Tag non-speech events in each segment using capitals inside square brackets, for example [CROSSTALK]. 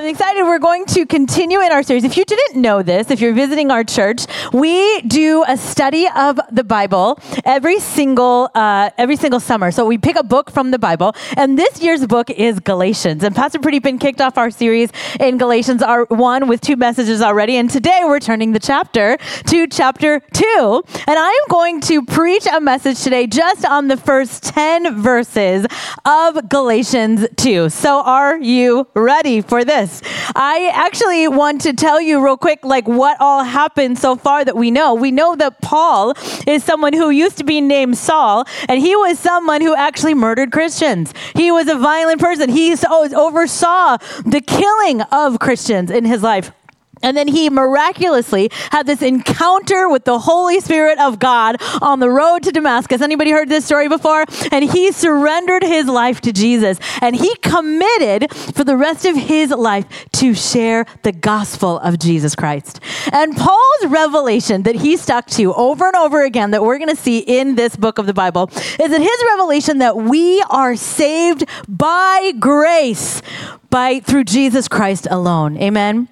I'm excited. We're going to continue in our series. If you didn't know this, if you're visiting our church, we do a study of the Bible every single uh, every single summer. So we pick a book from the Bible, and this year's book is Galatians. And Pastor Pradeepan kicked off our series in Galatians, our one with two messages already. And today we're turning the chapter to chapter two, and I am going to preach a message today just on the first ten verses of Galatians two. So are you ready for this? This. I actually want to tell you real quick, like what all happened so far that we know. We know that Paul is someone who used to be named Saul, and he was someone who actually murdered Christians. He was a violent person. He oversaw the killing of Christians in his life. And then he miraculously had this encounter with the Holy Spirit of God on the road to Damascus. Anybody heard this story before? And he surrendered his life to Jesus. And he committed for the rest of his life to share the gospel of Jesus Christ. And Paul's revelation that he stuck to over and over again that we're going to see in this book of the Bible is that his revelation that we are saved by grace by through Jesus Christ alone. Amen.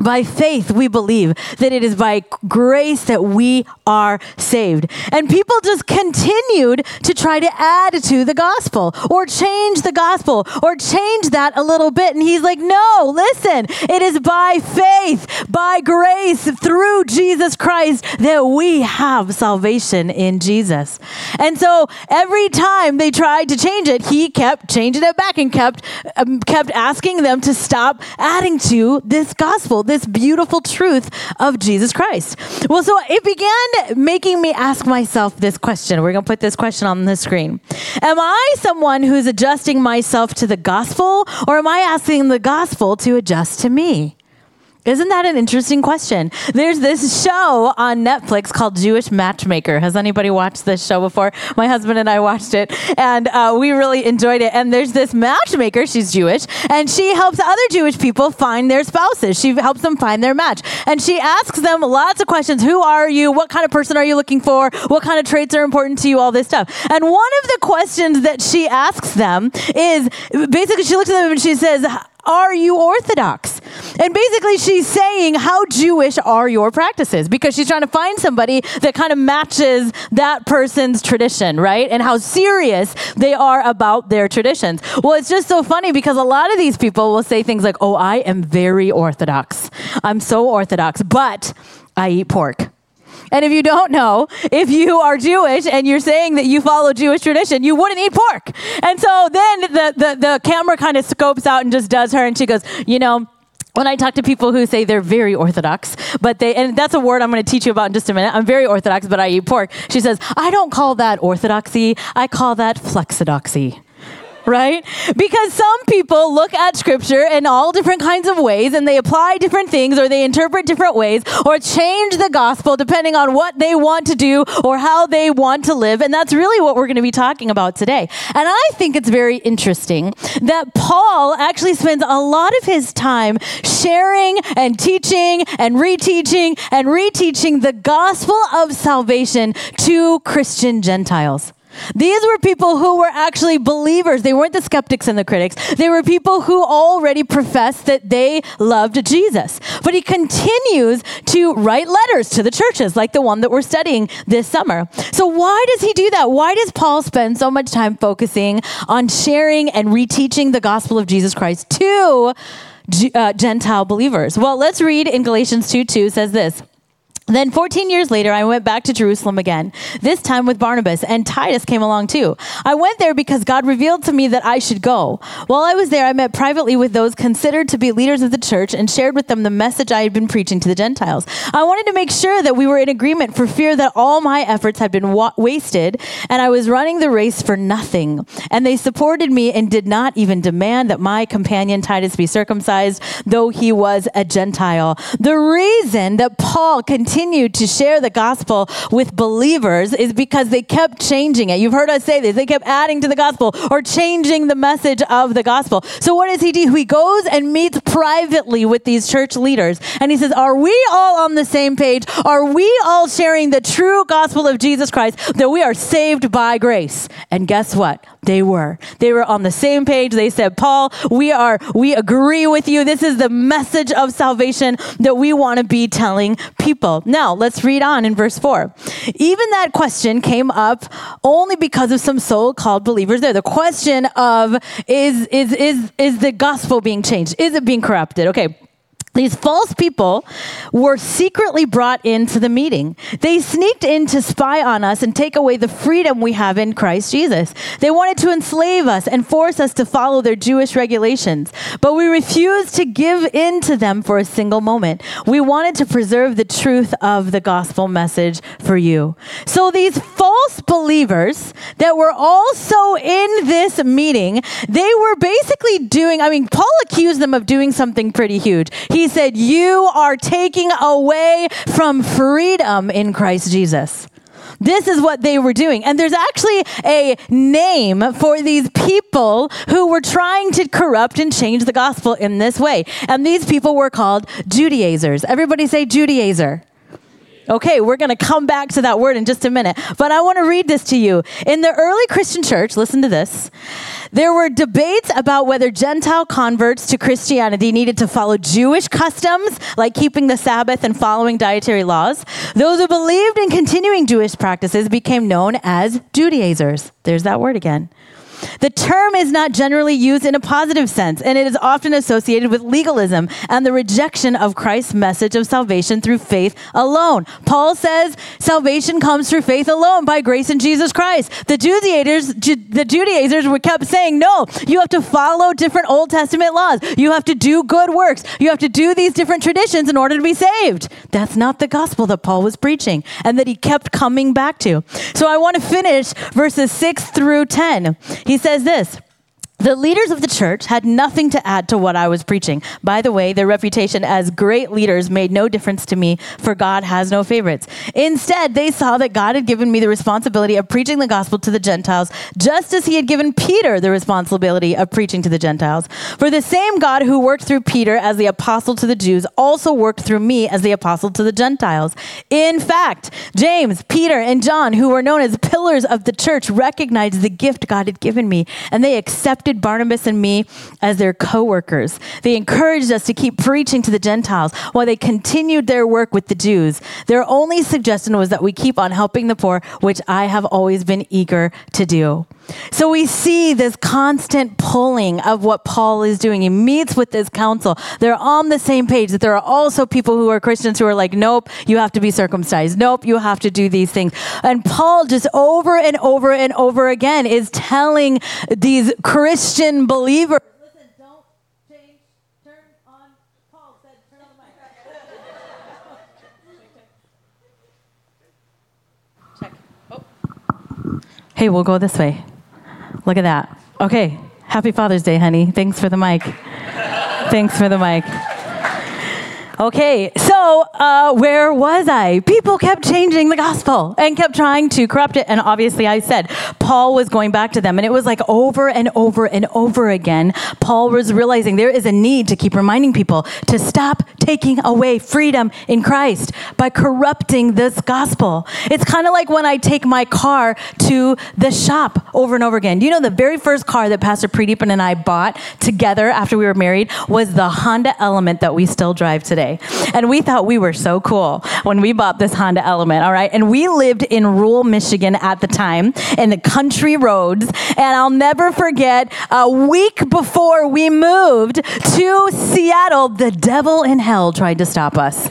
By faith, we believe that it is by grace that we are saved. And people just continued to try to add to the gospel or change the gospel or change that a little bit. And he's like, no, listen, it is by faith, by grace through Jesus Christ that we have salvation in Jesus. And so every time they tried to change it, he kept changing it back and kept, um, kept asking them to stop adding to this gospel this beautiful truth of Jesus Christ. Well, so it began making me ask myself this question. We're going to put this question on the screen. Am I someone who's adjusting myself to the gospel, or am I asking the gospel to adjust to me? Isn't that an interesting question? There's this show on Netflix called Jewish Matchmaker. Has anybody watched this show before? My husband and I watched it, and uh, we really enjoyed it. And there's this matchmaker, she's Jewish, and she helps other Jewish people find their spouses. She helps them find their match. And she asks them lots of questions Who are you? What kind of person are you looking for? What kind of traits are important to you? All this stuff. And one of the questions that she asks them is basically, she looks at them and she says, are you Orthodox? And basically, she's saying, How Jewish are your practices? Because she's trying to find somebody that kind of matches that person's tradition, right? And how serious they are about their traditions. Well, it's just so funny because a lot of these people will say things like, Oh, I am very Orthodox. I'm so Orthodox, but I eat pork. And if you don't know, if you are Jewish and you're saying that you follow Jewish tradition, you wouldn't eat pork. And so then the, the, the camera kind of scopes out and just does her, and she goes, You know, when I talk to people who say they're very orthodox, but they, and that's a word I'm going to teach you about in just a minute. I'm very orthodox, but I eat pork. She says, I don't call that orthodoxy. I call that flexidoxy right? Because some people look at scripture in all different kinds of ways and they apply different things or they interpret different ways or change the gospel depending on what they want to do or how they want to live. And that's really what we're going to be talking about today. And I think it's very interesting that Paul actually spends a lot of his time sharing and teaching and reteaching and reteaching the gospel of salvation to Christian Gentiles. These were people who were actually believers. They weren't the skeptics and the critics. They were people who already professed that they loved Jesus. But he continues to write letters to the churches, like the one that we're studying this summer. So, why does he do that? Why does Paul spend so much time focusing on sharing and reteaching the gospel of Jesus Christ to uh, Gentile believers? Well, let's read in Galatians 2 2 says this. Then 14 years later, I went back to Jerusalem again, this time with Barnabas, and Titus came along too. I went there because God revealed to me that I should go. While I was there, I met privately with those considered to be leaders of the church and shared with them the message I had been preaching to the Gentiles. I wanted to make sure that we were in agreement for fear that all my efforts had been wa- wasted and I was running the race for nothing. And they supported me and did not even demand that my companion Titus be circumcised, though he was a Gentile. The reason that Paul continued continued to share the gospel with believers is because they kept changing it. You've heard us say this. They kept adding to the gospel or changing the message of the gospel. So what does he do? He goes and meets privately with these church leaders and he says, Are we all on the same page? Are we all sharing the true gospel of Jesus Christ that we are saved by grace? And guess what? They were. They were on the same page. They said, Paul, we are, we agree with you. This is the message of salvation that we want to be telling people. Now, let's read on in verse 4. Even that question came up only because of some so called believers there. The question of is, is, is, is the gospel being changed? Is it being corrupted? Okay. These false people were secretly brought into the meeting. They sneaked in to spy on us and take away the freedom we have in Christ Jesus. They wanted to enslave us and force us to follow their Jewish regulations, but we refused to give in to them for a single moment. We wanted to preserve the truth of the gospel message for you. So these false believers that were also in this meeting, they were basically doing, I mean, Paul accused them of doing something pretty huge. He said, You are taking away from freedom in Christ Jesus. This is what they were doing. And there's actually a name for these people who were trying to corrupt and change the gospel in this way. And these people were called Judaizers. Everybody say Judaizer. Okay, we're going to come back to that word in just a minute. But I want to read this to you. In the early Christian church, listen to this. There were debates about whether Gentile converts to Christianity needed to follow Jewish customs, like keeping the Sabbath and following dietary laws. Those who believed in continuing Jewish practices became known as Judaizers. There's that word again. The term is not generally used in a positive sense, and it is often associated with legalism and the rejection of Christ's message of salvation through faith alone. Paul says salvation comes through faith alone by grace in Jesus Christ. The Judaizers, the Judaizers were kept saying, no, you have to follow different Old Testament laws. You have to do good works. You have to do these different traditions in order to be saved. That's not the gospel that Paul was preaching and that he kept coming back to. So I want to finish verses 6 through 10. He says this the leaders of the church had nothing to add to what I was preaching. By the way, their reputation as great leaders made no difference to me, for God has no favorites. Instead, they saw that God had given me the responsibility of preaching the gospel to the Gentiles, just as he had given Peter the responsibility of preaching to the Gentiles. For the same God who worked through Peter as the apostle to the Jews also worked through me as the apostle to the Gentiles. In fact, James, Peter, and John, who were known as pillars of the church, recognized the gift God had given me, and they accepted accepted Barnabas and me as their co workers. They encouraged us to keep preaching to the Gentiles while they continued their work with the Jews. Their only suggestion was that we keep on helping the poor, which I have always been eager to do. So we see this constant pulling of what Paul is doing. He meets with this council. They're on the same page that there are also people who are Christians who are like, nope, you have to be circumcised. Nope, you have to do these things. And Paul just over and over and over again is telling these Christian believers. Listen, don't change. Turn on. Paul said, turn on the mic. Check. Oh. Hey, we'll go this way. Look at that. Okay. Happy Father's Day, honey. Thanks for the mic. Thanks for the mic. Okay, so uh, where was I? People kept changing the gospel and kept trying to corrupt it. And obviously, I said Paul was going back to them. And it was like over and over and over again, Paul was realizing there is a need to keep reminding people to stop taking away freedom in Christ by corrupting this gospel. It's kind of like when I take my car to the shop over and over again. You know, the very first car that Pastor Pradeepan and I bought together after we were married was the Honda Element that we still drive today. And we thought we were so cool when we bought this Honda Element, all right? And we lived in rural Michigan at the time in the country roads. And I'll never forget a week before we moved to Seattle, the devil in hell tried to stop us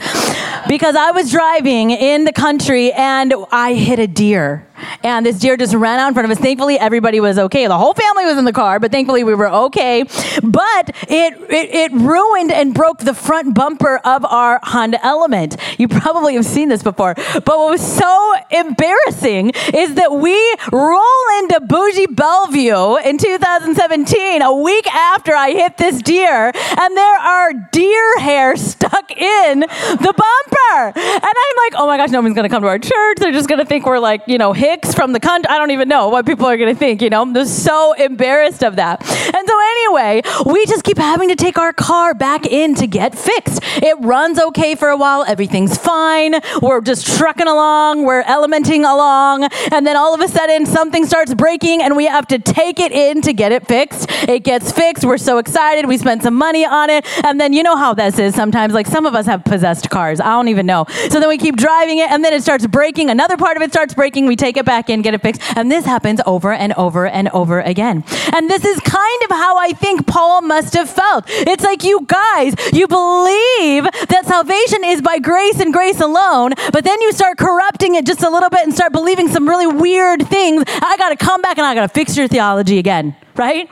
because I was driving in the country and I hit a deer. And this deer just ran out in front of us. Thankfully, everybody was okay. The whole family was in the car, but thankfully we were okay. But it, it, it ruined and broke the front bumper of our Honda Element. You probably have seen this before. But what was so embarrassing is that we roll into Bougie Bellevue in 2017, a week after I hit this deer, and there are deer hair stuck in the bumper. And I'm like, oh my gosh, no one's going to come to our church. They're just going to think we're like, you know, Hicks from the country. I don't even know what people are going to think, you know? They're so embarrassed of that. And so, anyway, we just keep having to take our car back in to get fixed. It runs okay for a while, everything's fine. We're just trucking along, we're elementing along, and then all of a sudden something starts breaking and we have to take it in to get it fixed. It gets fixed, we're so excited, we spend some money on it, and then you know how this is sometimes. Like some of us have possessed cars, I don't even know. So then we keep driving it, and then it starts breaking, another part of it starts breaking, we take it back in, get it fixed, and this happens over and over and over again. And this is kind of how I think Paul must have felt. It's like you guys, you believe that salvation is by grace and grace alone, but then you start corrupting it just a little bit and start believing some really weird things. I got to come back and I got to fix your theology again, right?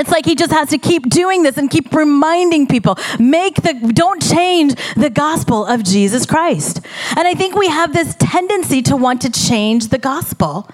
It's like he just has to keep doing this and keep reminding people. Make the, don't change the gospel of Jesus Christ. And I think we have this tendency to want to change the gospel.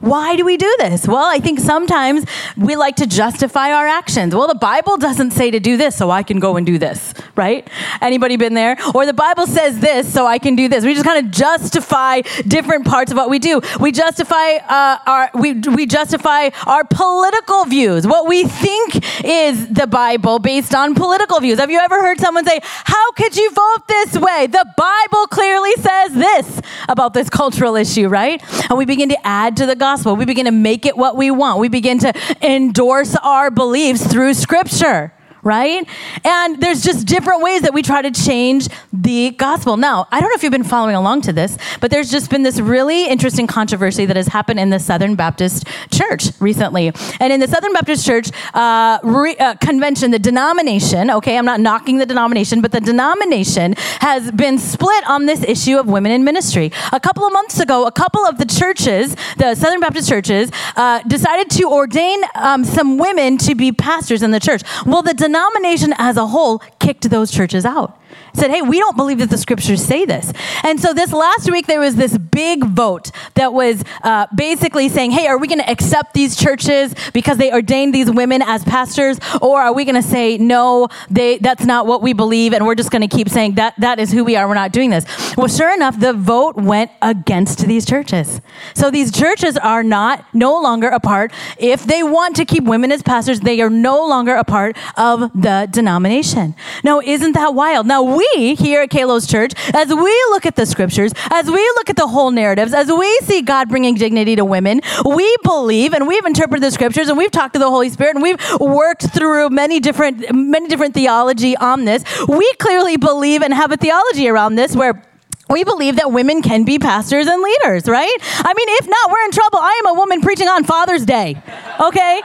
Why do we do this? Well, I think sometimes we like to justify our actions. Well, the Bible doesn't say to do this, so I can go and do this, right? Anybody been there? Or the Bible says this, so I can do this. We just kind of justify different parts of what we do. We justify uh, our we we justify our political views, what we think is the Bible based on political views. Have you ever heard someone say, "How could you vote this way? The Bible clearly says this about this cultural issue," right? And we begin to add to the gospel gospel. We begin to make it what we want. We begin to endorse our beliefs through scripture right? And there's just different ways that we try to change the gospel. Now, I don't know if you've been following along to this, but there's just been this really interesting controversy that has happened in the Southern Baptist Church recently. And in the Southern Baptist Church uh, re- uh, convention, the denomination, okay, I'm not knocking the denomination, but the denomination has been split on this issue of women in ministry. A couple of months ago, a couple of the churches, the Southern Baptist churches, uh, decided to ordain um, some women to be pastors in the church. Well, the denomination as a whole kicked those churches out said, Hey, we don't believe that the scriptures say this. And so this last week, there was this big vote that was uh, basically saying, Hey, are we going to accept these churches because they ordained these women as pastors? Or are we going to say, No, they, that's not what we believe, and we're just going to keep saying that that is who we are, we're not doing this? Well, sure enough, the vote went against these churches. So these churches are not, no longer a part, if they want to keep women as pastors, they are no longer a part of the denomination. Now, isn't that wild? Now, we here at Kalos Church, as we look at the scriptures, as we look at the whole narratives, as we see God bringing dignity to women, we believe and we've interpreted the scriptures and we've talked to the Holy Spirit and we've worked through many different many different theology on this. We clearly believe and have a theology around this where we believe that women can be pastors and leaders, right? I mean, if not, we're in trouble. I am a woman preaching on Father's Day, okay?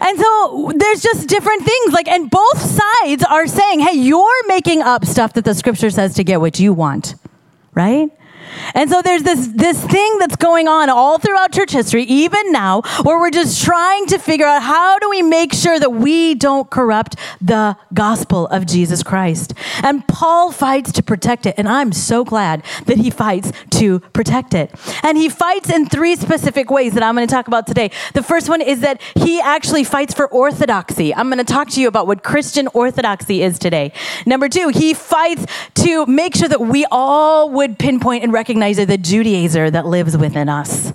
And so there's just different things. Like, and both sides are saying, hey, you're making up stuff that the scripture says to get what you want, right? And so there's this, this thing that's going on all throughout church history, even now, where we're just trying to figure out how do we make sure that we don't corrupt the gospel of Jesus Christ. And Paul fights to protect it. And I'm so glad that he fights to protect it. And he fights in three specific ways that I'm going to talk about today. The first one is that he actually fights for orthodoxy. I'm going to talk to you about what Christian orthodoxy is today. Number two, he fights to make sure that we all would pinpoint and recognize the Judaizer that lives within us.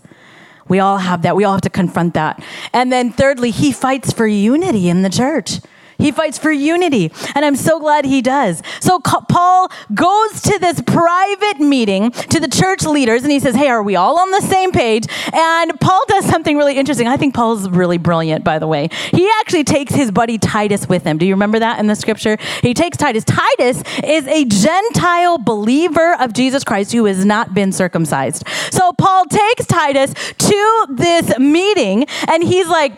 We all have that. We all have to confront that. And then thirdly, he fights for unity in the church. He fights for unity, and I'm so glad he does. So Paul goes to this private meeting to the church leaders, and he says, Hey, are we all on the same page? And Paul does something really interesting. I think Paul's really brilliant, by the way. He actually takes his buddy Titus with him. Do you remember that in the scripture? He takes Titus. Titus is a Gentile believer of Jesus Christ who has not been circumcised. So Paul takes Titus to this meeting, and he's like,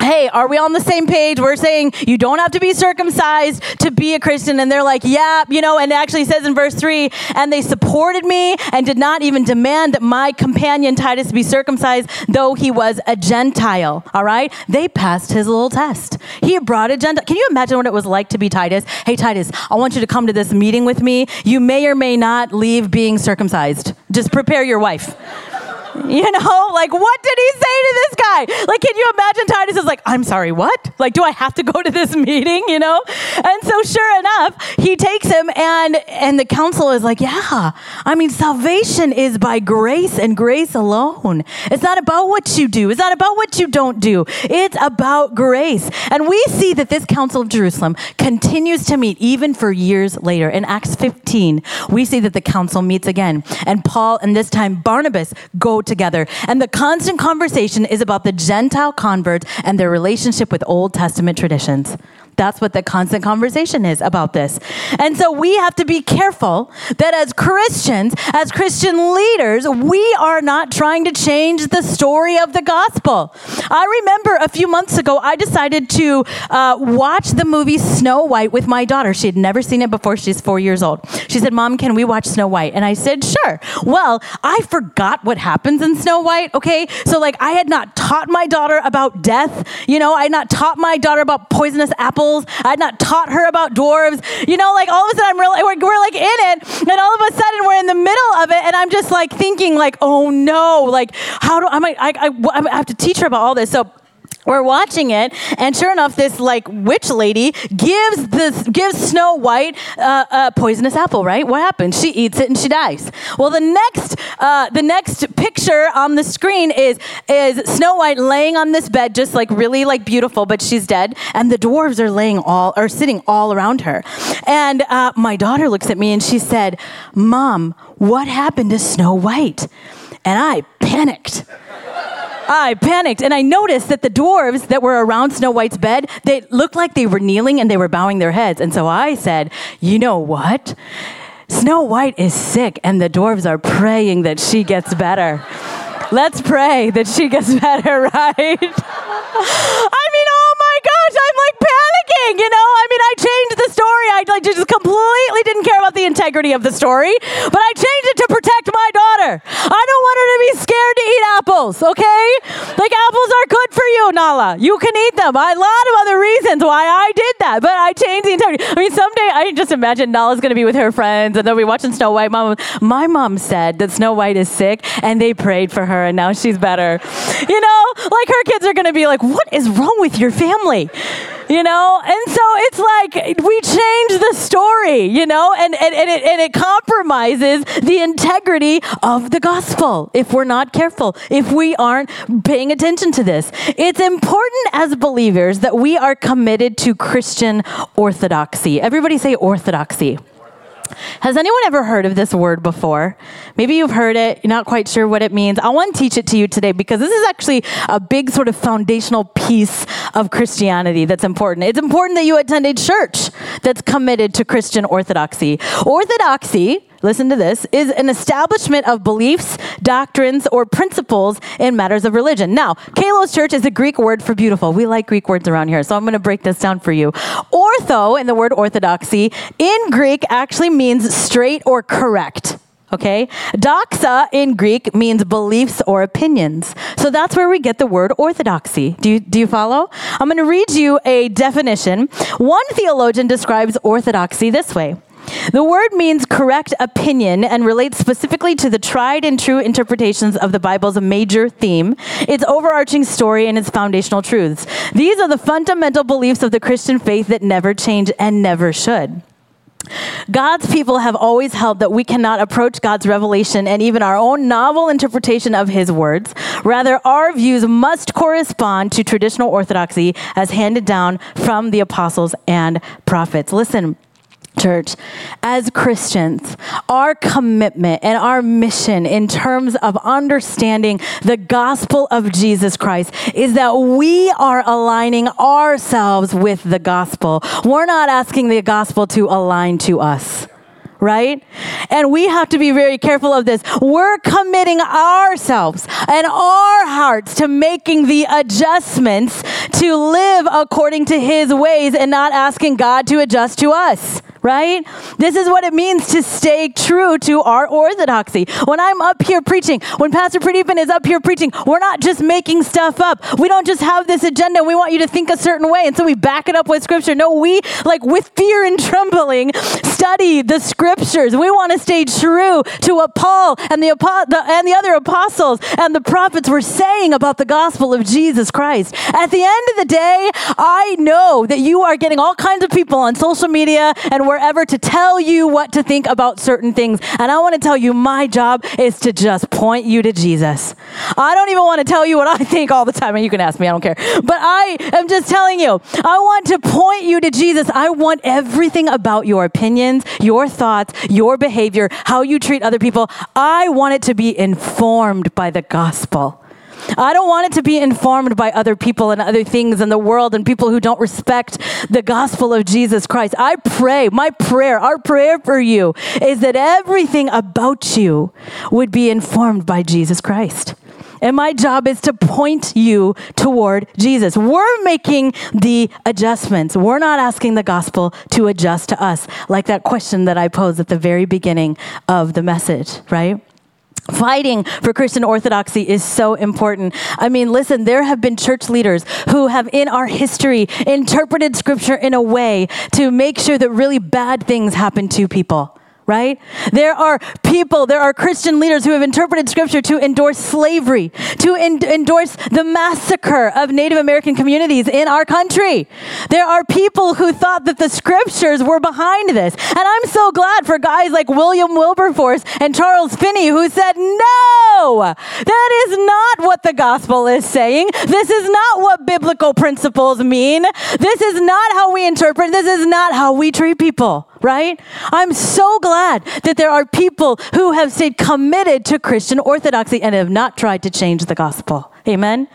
hey, are we on the same page? We're saying you don't have to be circumcised to be a Christian. And they're like, yeah, you know, and it actually says in verse three, and they supported me and did not even demand that my companion Titus be circumcised, though he was a Gentile. All right. They passed his little test. He brought a Gentile. Can you imagine what it was like to be Titus? Hey, Titus, I want you to come to this meeting with me. You may or may not leave being circumcised. Just prepare your wife. [LAUGHS] You know, like what did he say to this guy? Like, can you imagine Titus is like, I'm sorry, what? Like, do I have to go to this [LAUGHS] meeting? You know? And so sure enough, he takes him and and the council is like, Yeah, I mean, salvation is by grace and grace alone. It's not about what you do, it's not about what you don't do. It's about grace. And we see that this Council of Jerusalem continues to meet even for years later. In Acts 15, we see that the council meets again. And Paul and this time Barnabas go together. And the constant conversation is about the Gentile converts and their relationship with Old Testament traditions. That's what the constant conversation is about this. And so we have to be careful that as Christians, as Christian leaders, we are not trying to change the story of the gospel. I remember a few months ago, I decided to uh, watch the movie Snow White with my daughter. She had never seen it before. She's four years old. She said, Mom, can we watch Snow White? And I said, Sure. Well, I forgot what happens in Snow White, okay? So, like, I had not taught my daughter about death. You know, I had not taught my daughter about poisonous apples apples. I had not taught her about dwarves. You know, like all of a sudden I'm really, we're, we're like in it, and all of a sudden we're in the middle of it, and I'm just like thinking, like, oh no, like how do I, I, I, I have to teach her about all this. So we're watching it, and sure enough, this like witch lady gives this gives Snow White uh, a poisonous apple. Right? What happens? She eats it and she dies. Well, the next uh, the next picture on the screen is is Snow White laying on this bed, just like really like beautiful, but she's dead, and the dwarves are laying all are sitting all around her. And uh, my daughter looks at me and she said, "Mom, what happened to Snow White?" And I panicked. I panicked and I noticed that the dwarves that were around Snow White's bed, they looked like they were kneeling and they were bowing their heads. And so I said, You know what? Snow White is sick and the dwarves are praying that she gets better. Let's pray that she gets [LAUGHS] better, right? [LAUGHS] I mean, oh my gosh, I'm like panicking, you know? I mean, I changed the story. I like, just completely didn't care about the integrity of the story, but I changed it to protect my daughter. I don't want her to be scared to eat apples, okay? Like, apples are good for you, Nala. You can eat them. A lot of other reasons why I did that, but I changed the integrity. I mean, someday I just imagine Nala's going to be with her friends and they'll be watching Snow White. Mom, my mom said that Snow White is sick and they prayed for her and now she's better. You know, like her kids are going to be like, what is wrong with your family? You know? And so it's like we change the story you know? And, and, and, it, and it compromises the integrity of the gospel if we're not careful if we aren't paying attention to this. It's important as believers that we are committed to christian orthodoxy. Everybody say orthodoxy has anyone ever heard of this word before? Maybe you've heard it, you're not quite sure what it means. I want to teach it to you today because this is actually a big sort of foundational piece of Christianity that's important. It's important that you attend a church that's committed to Christian orthodoxy. Orthodoxy, listen to this, is an establishment of beliefs, doctrines, or principles in matters of religion. Now, Kalos Church is a Greek word for beautiful. We like Greek words around here, so I'm going to break this down for you. Ortho, in the word orthodoxy, in Greek actually means straight or correct. Okay? Doxa in Greek means beliefs or opinions. So that's where we get the word orthodoxy. Do you, do you follow? I'm going to read you a definition. One theologian describes orthodoxy this way the word means correct opinion and relates specifically to the tried and true interpretations of the Bible's major theme, its overarching story, and its foundational truths. These are the fundamental beliefs of the Christian faith that never change and never should. God's people have always held that we cannot approach God's revelation and even our own novel interpretation of his words. Rather, our views must correspond to traditional orthodoxy as handed down from the apostles and prophets. Listen, Church, as Christians, our commitment and our mission in terms of understanding the gospel of Jesus Christ is that we are aligning ourselves with the gospel. We're not asking the gospel to align to us right? And we have to be very careful of this. We're committing ourselves and our hearts to making the adjustments to live according to his ways and not asking God to adjust to us right? This is what it means to stay true to our orthodoxy. When I'm up here preaching, when Pastor Pradeepan is up here preaching, we're not just making stuff up. We don't just have this agenda. We want you to think a certain way. And so we back it up with scripture. No, we, like with fear and trembling, study the scriptures. We want to stay true to what Paul and the, the, and the other apostles and the prophets were saying about the gospel of Jesus Christ. At the end of the day, I know that you are getting all kinds of people on social media and wherever to tell you what to think about certain things. And I want to tell you, my job is to just point you to Jesus. I don't even want to tell you what I think all the time, and you can ask me, I don't care. But I am just telling you, I want to point you to Jesus. I want everything about your opinions, your thoughts, your behavior, how you treat other people. I want it to be informed by the gospel. I don't want it to be informed by other people and other things in the world and people who don't respect the gospel of Jesus Christ. I pray, my prayer, our prayer for you is that everything about you would be informed by Jesus Christ. And my job is to point you toward Jesus. We're making the adjustments. We're not asking the gospel to adjust to us, like that question that I posed at the very beginning of the message, right? Fighting for Christian orthodoxy is so important. I mean, listen, there have been church leaders who have in our history interpreted scripture in a way to make sure that really bad things happen to people right? There are people, there are Christian leaders who have interpreted scripture to endorse slavery, to en- endorse the massacre of Native American communities in our country. There are people who thought that the scriptures were behind this. And I'm so glad for guys like William Wilberforce and Charles Finney who said, no, that is not what the gospel is saying. This is not what biblical principles mean. This is not how we interpret. This is not how we treat people right? I'm so glad that there are people who have stayed committed to Christian orthodoxy and have not tried to change the gospel. Amen?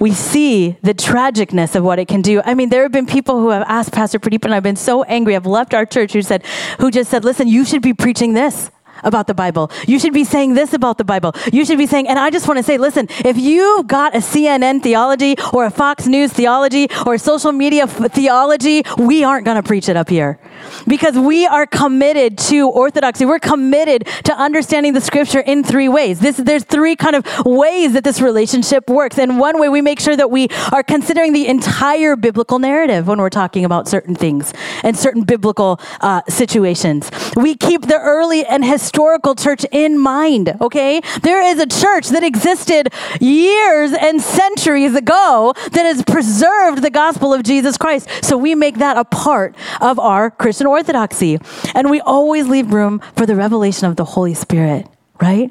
we see the tragicness of what it can do. I mean, there have been people who have asked Pastor Pradeep, and I've been so angry. I've left our church who said, who just said, listen, you should be preaching this about the Bible. You should be saying this about the Bible. You should be saying, and I just want to say, listen, if you've got a CNN theology or a Fox News theology or social media f- theology, we aren't going to preach it up here because we are committed to orthodoxy. We're committed to understanding the scripture in three ways. This, there's three kind of ways that this relationship works. And one way we make sure that we are considering the entire biblical narrative when we're talking about certain things and certain biblical uh, situations. We keep the early and historical church in mind, okay? There is a church that existed years and centuries ago that has preserved the gospel of Jesus Christ. So we make that a part of our Christian orthodoxy. And we always leave room for the revelation of the Holy Spirit, right?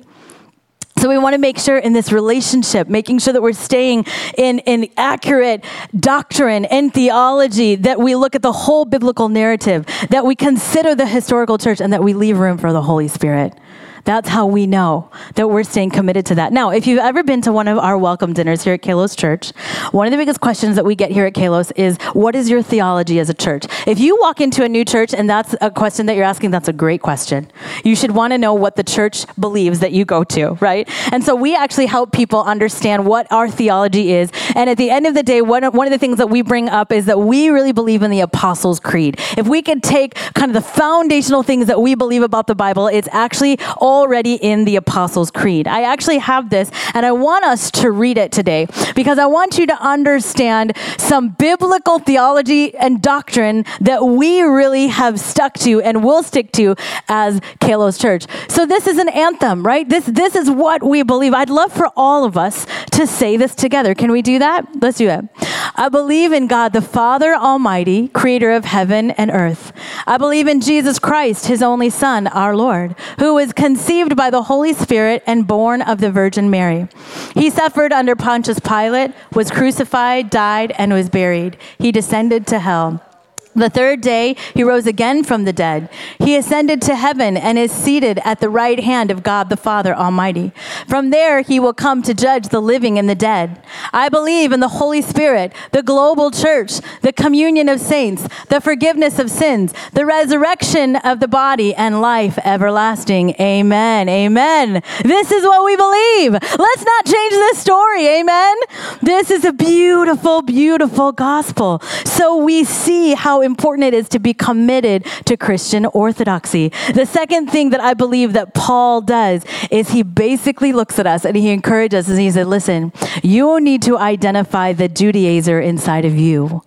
So we want to make sure in this relationship, making sure that we're staying in, in accurate doctrine and theology, that we look at the whole biblical narrative, that we consider the historical church, and that we leave room for the Holy Spirit. That's how we know that we're staying committed to that. Now, if you've ever been to one of our welcome dinners here at Kalos Church, one of the biggest questions that we get here at Kalos is what is your theology as a church? If you walk into a new church and that's a question that you're asking, that's a great question. You should want to know what the church believes that you go to, right? And so we actually help people understand what our theology is. And at the end of the day, one, one of the things that we bring up is that we really believe in the Apostles' Creed. If we could take kind of the foundational things that we believe about the Bible, it's actually all already in the Apostles' Creed. I actually have this, and I want us to read it today because I want you to understand some biblical theology and doctrine that we really have stuck to and will stick to as Kalos Church. So this is an anthem, right? This this is what we believe. I'd love for all of us to say this together. Can we do that? Let's do it. I believe in God the Father Almighty, creator of heaven and earth. I believe in Jesus Christ, his only son, our Lord, who was conceived conceived by the Holy Spirit and born of the Virgin Mary. He suffered under Pontius Pilate, was crucified, died, and was buried. He descended to hell. The third day, he rose again from the dead. He ascended to heaven and is seated at the right hand of God the Father Almighty. From there, he will come to judge the living and the dead. I believe in the Holy Spirit, the global church, the communion of saints, the forgiveness of sins, the resurrection of the body, and life everlasting. Amen. Amen. This is what we believe. Let's not change this story. Amen. This is a beautiful, beautiful gospel. So we see how important it is to be committed to Christian orthodoxy. The second thing that I believe that Paul does is he basically looks at us and he encourages us and he said, Listen, you need to identify the Judaizer inside of you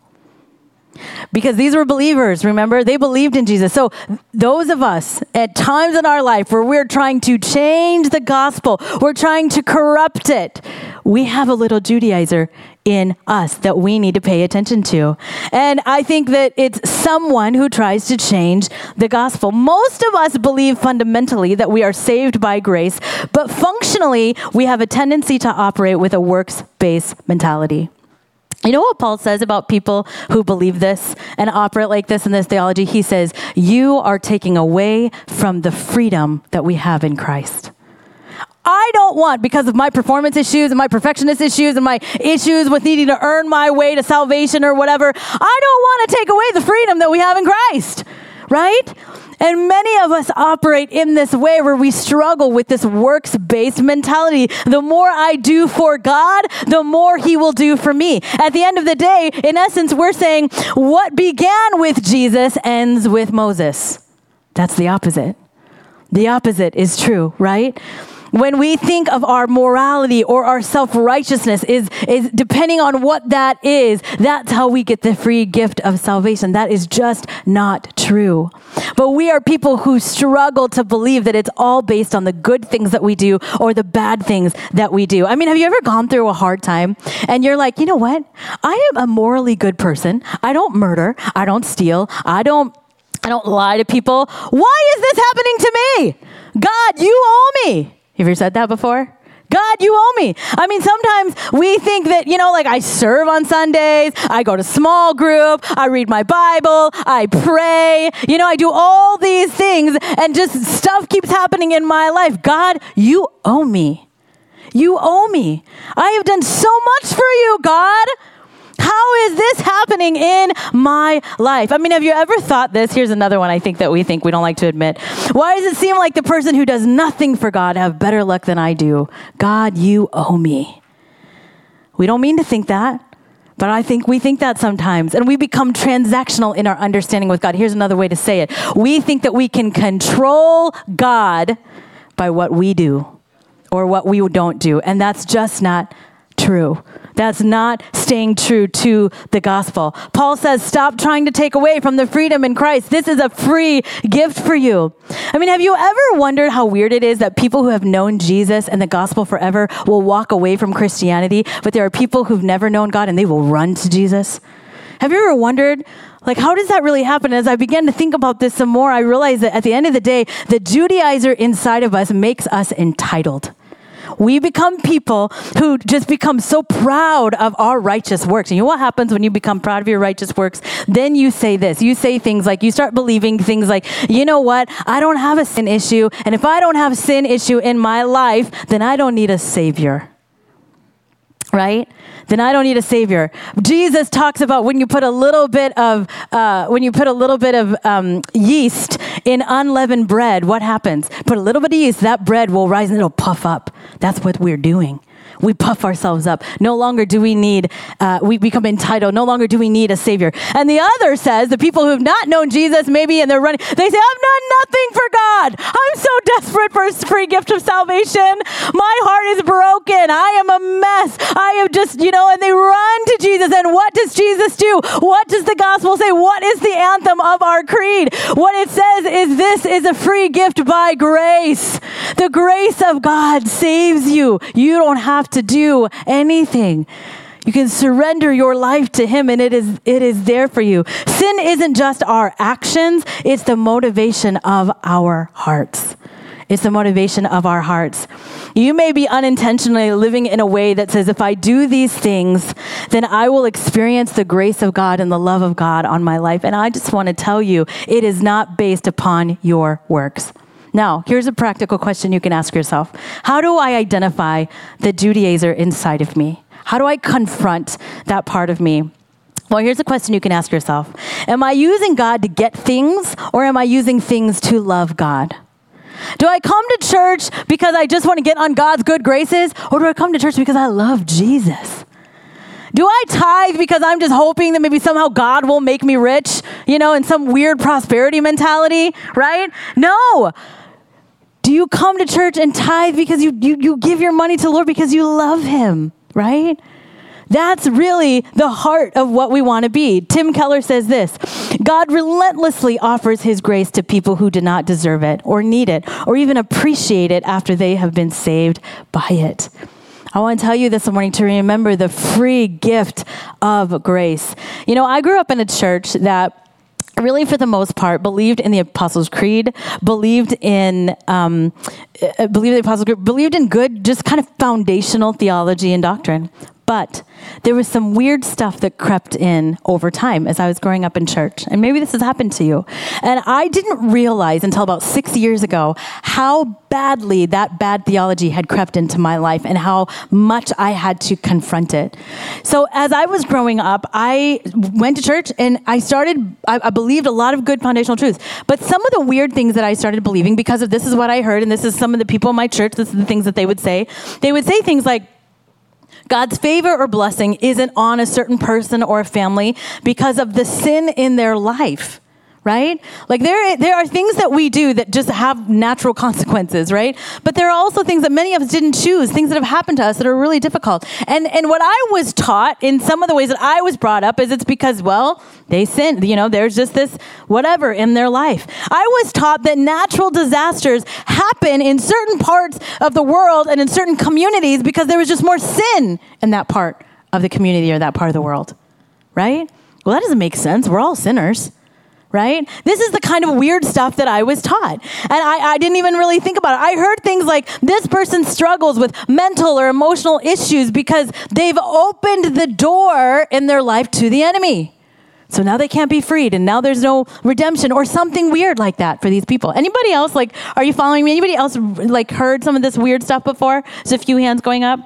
because these were believers, remember? They believed in Jesus. So, those of us at times in our life where we're trying to change the gospel, we're trying to corrupt it, we have a little Judaizer in us that we need to pay attention to. And I think that it's someone who tries to change the gospel. Most of us believe fundamentally that we are saved by grace, but functionally, we have a tendency to operate with a works based mentality. You know what Paul says about people who believe this and operate like this in this theology? He says, You are taking away from the freedom that we have in Christ. I don't want, because of my performance issues and my perfectionist issues and my issues with needing to earn my way to salvation or whatever, I don't want to take away the freedom that we have in Christ, right? And many of us operate in this way where we struggle with this works based mentality. The more I do for God, the more He will do for me. At the end of the day, in essence, we're saying what began with Jesus ends with Moses. That's the opposite. The opposite is true, right? When we think of our morality or our self-righteousness is, is depending on what that is, that's how we get the free gift of salvation. That is just not true. But we are people who struggle to believe that it's all based on the good things that we do or the bad things that we do. I mean, have you ever gone through a hard time and you're like, you know what? I am a morally good person. I don't murder. I don't steal. I don't I don't lie to people. Why is this happening to me? God, you owe me. You ever said that before? God, you owe me. I mean, sometimes we think that, you know, like I serve on Sundays, I go to small group, I read my Bible, I pray, you know, I do all these things, and just stuff keeps happening in my life. God, you owe me. You owe me. I have done so much for you, God. How is this happening in my life? I mean, have you ever thought this? Here's another one I think that we think we don't like to admit. Why does it seem like the person who does nothing for God have better luck than I do? God, you owe me. We don't mean to think that. But I think we think that sometimes, and we become transactional in our understanding with God. Here's another way to say it we think that we can control God by what we do or what we don't do, and that's just not true. That's not staying true to the gospel. Paul says, stop trying to take away from the freedom in Christ. This is a free gift for you. I mean, have you ever wondered how weird it is that people who have known Jesus and the gospel forever will walk away from Christianity, but there are people who've never known God and they will run to Jesus? Have you ever wondered, like, how does that really happen? As I began to think about this some more, I realized that at the end of the day, the Judaizer inside of us makes us entitled. We become people who just become so proud of our righteous works. And you know what happens when you become proud of your righteous works? Then you say this. You say things like, you start believing things like, you know what? I don't have a sin issue. And if I don't have sin issue in my life, then I don't need a savior right? Then I don't need a savior. Jesus talks about when you put a little bit of uh, when you put a little bit of um, yeast in unleavened bread. What happens? Put a little bit of yeast. That bread will rise and it'll puff up. That's what we're doing we puff ourselves up. No longer do we need, uh, we become entitled. No longer do we need a Savior. And the other says, the people who have not known Jesus, maybe, and they're running, they say, I've done nothing for God. I'm so desperate for a free gift of salvation. My heart is broken. I am a mess. I have just, you know, and they run to Jesus. And what does Jesus do? What does the gospel say? What is the anthem of our creed? What it says is this is a free gift by grace. The grace of God saves you. You don't have to do anything. You can surrender your life to him and it is it is there for you. Sin isn't just our actions, it's the motivation of our hearts. It's the motivation of our hearts. You may be unintentionally living in a way that says, if I do these things, then I will experience the grace of God and the love of God on my life. And I just want to tell you, it is not based upon your works. Now, here's a practical question you can ask yourself How do I identify the Judaizer inside of me? How do I confront that part of me? Well, here's a question you can ask yourself Am I using God to get things, or am I using things to love God? Do I come to church because I just want to get on God's good graces, or do I come to church because I love Jesus? Do I tithe because I'm just hoping that maybe somehow God will make me rich, you know, in some weird prosperity mentality, right? No. You come to church and tithe because you, you, you give your money to the Lord because you love Him, right? That's really the heart of what we want to be. Tim Keller says this God relentlessly offers his grace to people who do not deserve it or need it or even appreciate it after they have been saved by it. I want to tell you this morning to remember the free gift of grace. You know, I grew up in a church that really for the most part believed in the apostles creed believed in um, uh, believed in the apostles creed believed in good just kind of foundational theology and doctrine. But there was some weird stuff that crept in over time as I was growing up in church. And maybe this has happened to you. And I didn't realize until about six years ago how badly that bad theology had crept into my life and how much I had to confront it. So as I was growing up, I went to church and I started, I, I believed a lot of good foundational truths. But some of the weird things that I started believing because of this is what I heard, and this is some of the people in my church, this is the things that they would say. They would say things like, God's favor or blessing isn't on a certain person or a family because of the sin in their life right? Like there, there are things that we do that just have natural consequences, right? But there are also things that many of us didn't choose, things that have happened to us that are really difficult. And and what I was taught in some of the ways that I was brought up is it's because well they sinned, you know. There's just this whatever in their life. I was taught that natural disasters happen in certain parts of the world and in certain communities because there was just more sin in that part of the community or that part of the world, right? Well, that doesn't make sense. We're all sinners right? This is the kind of weird stuff that I was taught. And I, I, didn't even really think about it. I heard things like this person struggles with mental or emotional issues because they've opened the door in their life to the enemy. So now they can't be freed and now there's no redemption or something weird like that for these people. Anybody else like are you following me? Anybody else like heard some of this weird stuff before? There's a few hands going up.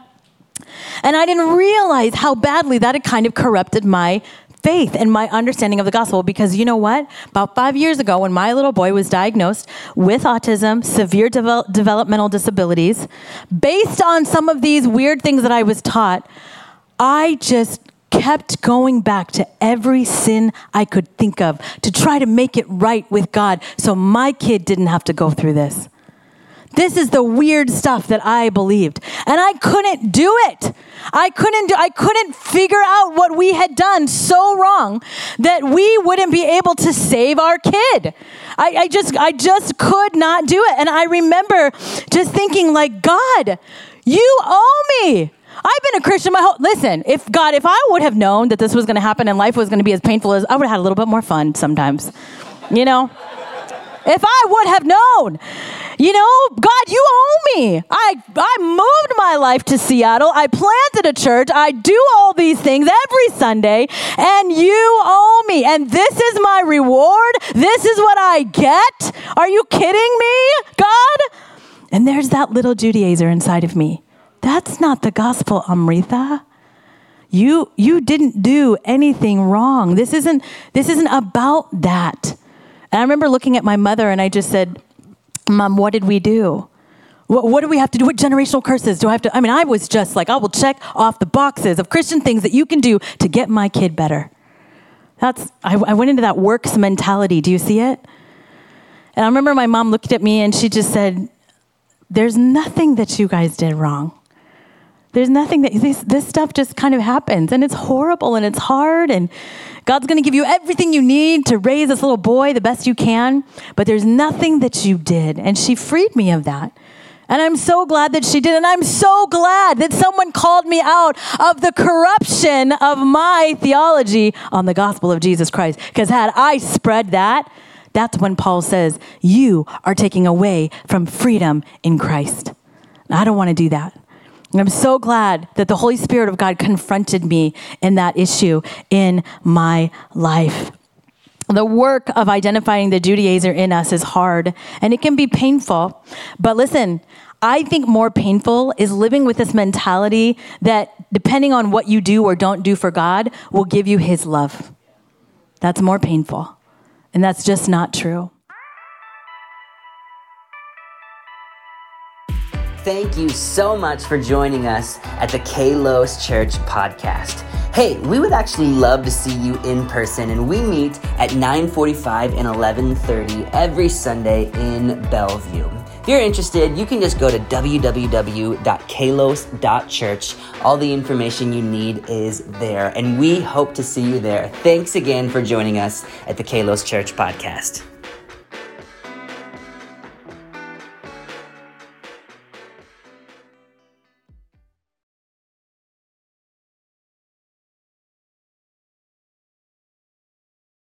And I didn't realize how badly that had kind of corrupted my faith and my understanding of the gospel because you know what? About five years ago, when my little boy was diagnosed with autism, severe devel- developmental disabilities, based on some of these weird things that I was taught, I just kept going back to every sin I could think of to try to make it right with God so my kid didn't have to go through this. This is the weird stuff that I believed. And I couldn't do it. I couldn't do, I couldn't figure out what we had done so wrong that we wouldn't be able to save our kid. I, I just I just could not do it. And I remember just thinking, like, God, you owe me. I've been a Christian my whole listen, if God, if I would have known that this was gonna happen and life was gonna be as painful as I would have had a little bit more fun sometimes. You know? If I would have known. You know, God, you owe me. I, I moved my life to Seattle. I planted a church. I do all these things every Sunday, and you owe me. And this is my reward. This is what I get. Are you kidding me, God? And there's that little Judaizer inside of me. That's not the gospel, Amreitha. You, you didn't do anything wrong. This isn't, this isn't about that. And I remember looking at my mother and I just said, Mom, what did we do? What, what, do we have to do? What generational curses do I have to? I mean, I was just like, I will check off the boxes of Christian things that you can do to get my kid better. That's, I, I went into that works mentality. Do you see it? And I remember my mom looked at me and she just said, There's nothing that you guys did wrong. There's nothing that this, this stuff just kind of happens and it's horrible and it's hard and God's going to give you everything you need to raise this little boy the best you can, but there's nothing that you did. And she freed me of that. And I'm so glad that she did. And I'm so glad that someone called me out of the corruption of my theology on the gospel of Jesus Christ. Because had I spread that, that's when Paul says, You are taking away from freedom in Christ. I don't want to do that. And I'm so glad that the Holy Spirit of God confronted me in that issue in my life. The work of identifying the Judaizer in us is hard and it can be painful. But listen, I think more painful is living with this mentality that depending on what you do or don't do for God will give you his love. That's more painful. And that's just not true. Thank you so much for joining us at the Kalos Church podcast. Hey, we would actually love to see you in person and we meet at 9:45 and 11:30 every Sunday in Bellevue. If you're interested, you can just go to www.kalos.church. All the information you need is there, and we hope to see you there. Thanks again for joining us at the Kalos Church podcast.